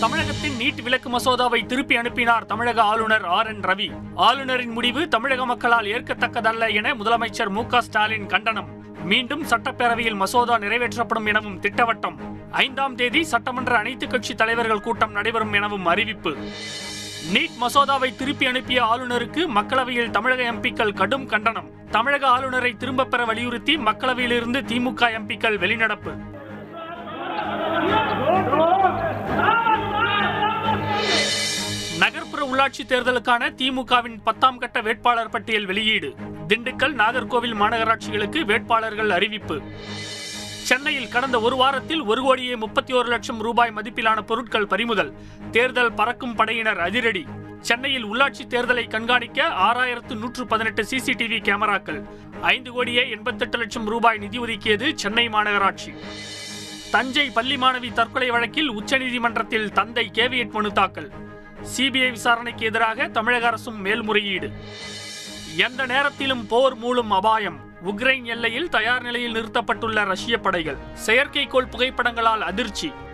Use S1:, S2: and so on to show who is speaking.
S1: தமிழகத்தின் நீட் விலக்கு மசோதாவை திருப்பி அனுப்பினார் தமிழக ஆளுநர் ஆர் என் ரவி. ஆளுநரின் முடிவு தமிழக மக்களால் ஏற்கத்தக்கதல்ல என முதலமைச்சர் மு க ஸ்டாலின் கண்டனம். மீண்டும் சட்டப்பேரவையில் மசோதா நிறைவேற்றப்படும் எனவும் திட்டவட்டம். ஐந்தாம் தேதி சட்டமன்ற அனைத்துக் கட்சி தலைவர்கள் கூட்டம் நடைபெறும் எனவும் அறிவிப்பு. நீட் மசோதாவை திருப்பி அனுப்பிய ஆளுநருக்கு மக்களவையில் தமிழக எம்பிக்கள் கடும் கண்டனம். தமிழக ஆளுநரை திரும்பப் பெற வலியுறுத்தி மக்களவையிலிருந்து திமுக எம்பிக்கள் வெளிநடப்பு. உள்ளாட்சி தேர்தலுக்கான திமுகவின் பத்தாம் கட்ட வேட்பாளர் பட்டியல் வெளியீடு. திண்டுக்கல் நாகர்கோவில் மாநகராட்சிகளுக்கு வேட்பாளர்கள் அறிவிப்பு. சென்னையில் கடந்த ஒரு வாரத்தில் ஒரு கோடியே முப்பத்தி ஒரு லட்சம் ரூபாய் மதிப்பிலான பொருட்கள் பறிமுதல். தேர்தல் பறக்கும் படையினர் அதிரடி. சென்னையில் உள்ளாட்சி தேர்தலை கண்காணிக்க ஆறாயிரத்து நூற்று பதினெட்டு சிசிடிவி கேமராக்கள். ஐந்து கோடியே எண்பத்தெட்டு லட்சம் ரூபாய் நிதி ஒதுக்கியது சென்னை மாநகராட்சி. தஞ்சை பள்ளி மாணவி தற்கொலை வழக்கில் உச்சநீதிமன்றத்தில் தந்தை கேவியட் மனு தாக்கல். சிபிஐ விசாரணைக்கு எதிராக தமிழக அரசும் மேல்முறையீடு. எந்த நேரத்திலும் போர் மூலம் அபாயம். உக்ரைன் எல்லையில் தயார் நிலையில் நிறுத்தப்பட்டுள்ள ரஷ்ய படைகள். செயற்கைக்கோள் புகைப்படங்களால் அதிர்ச்சி.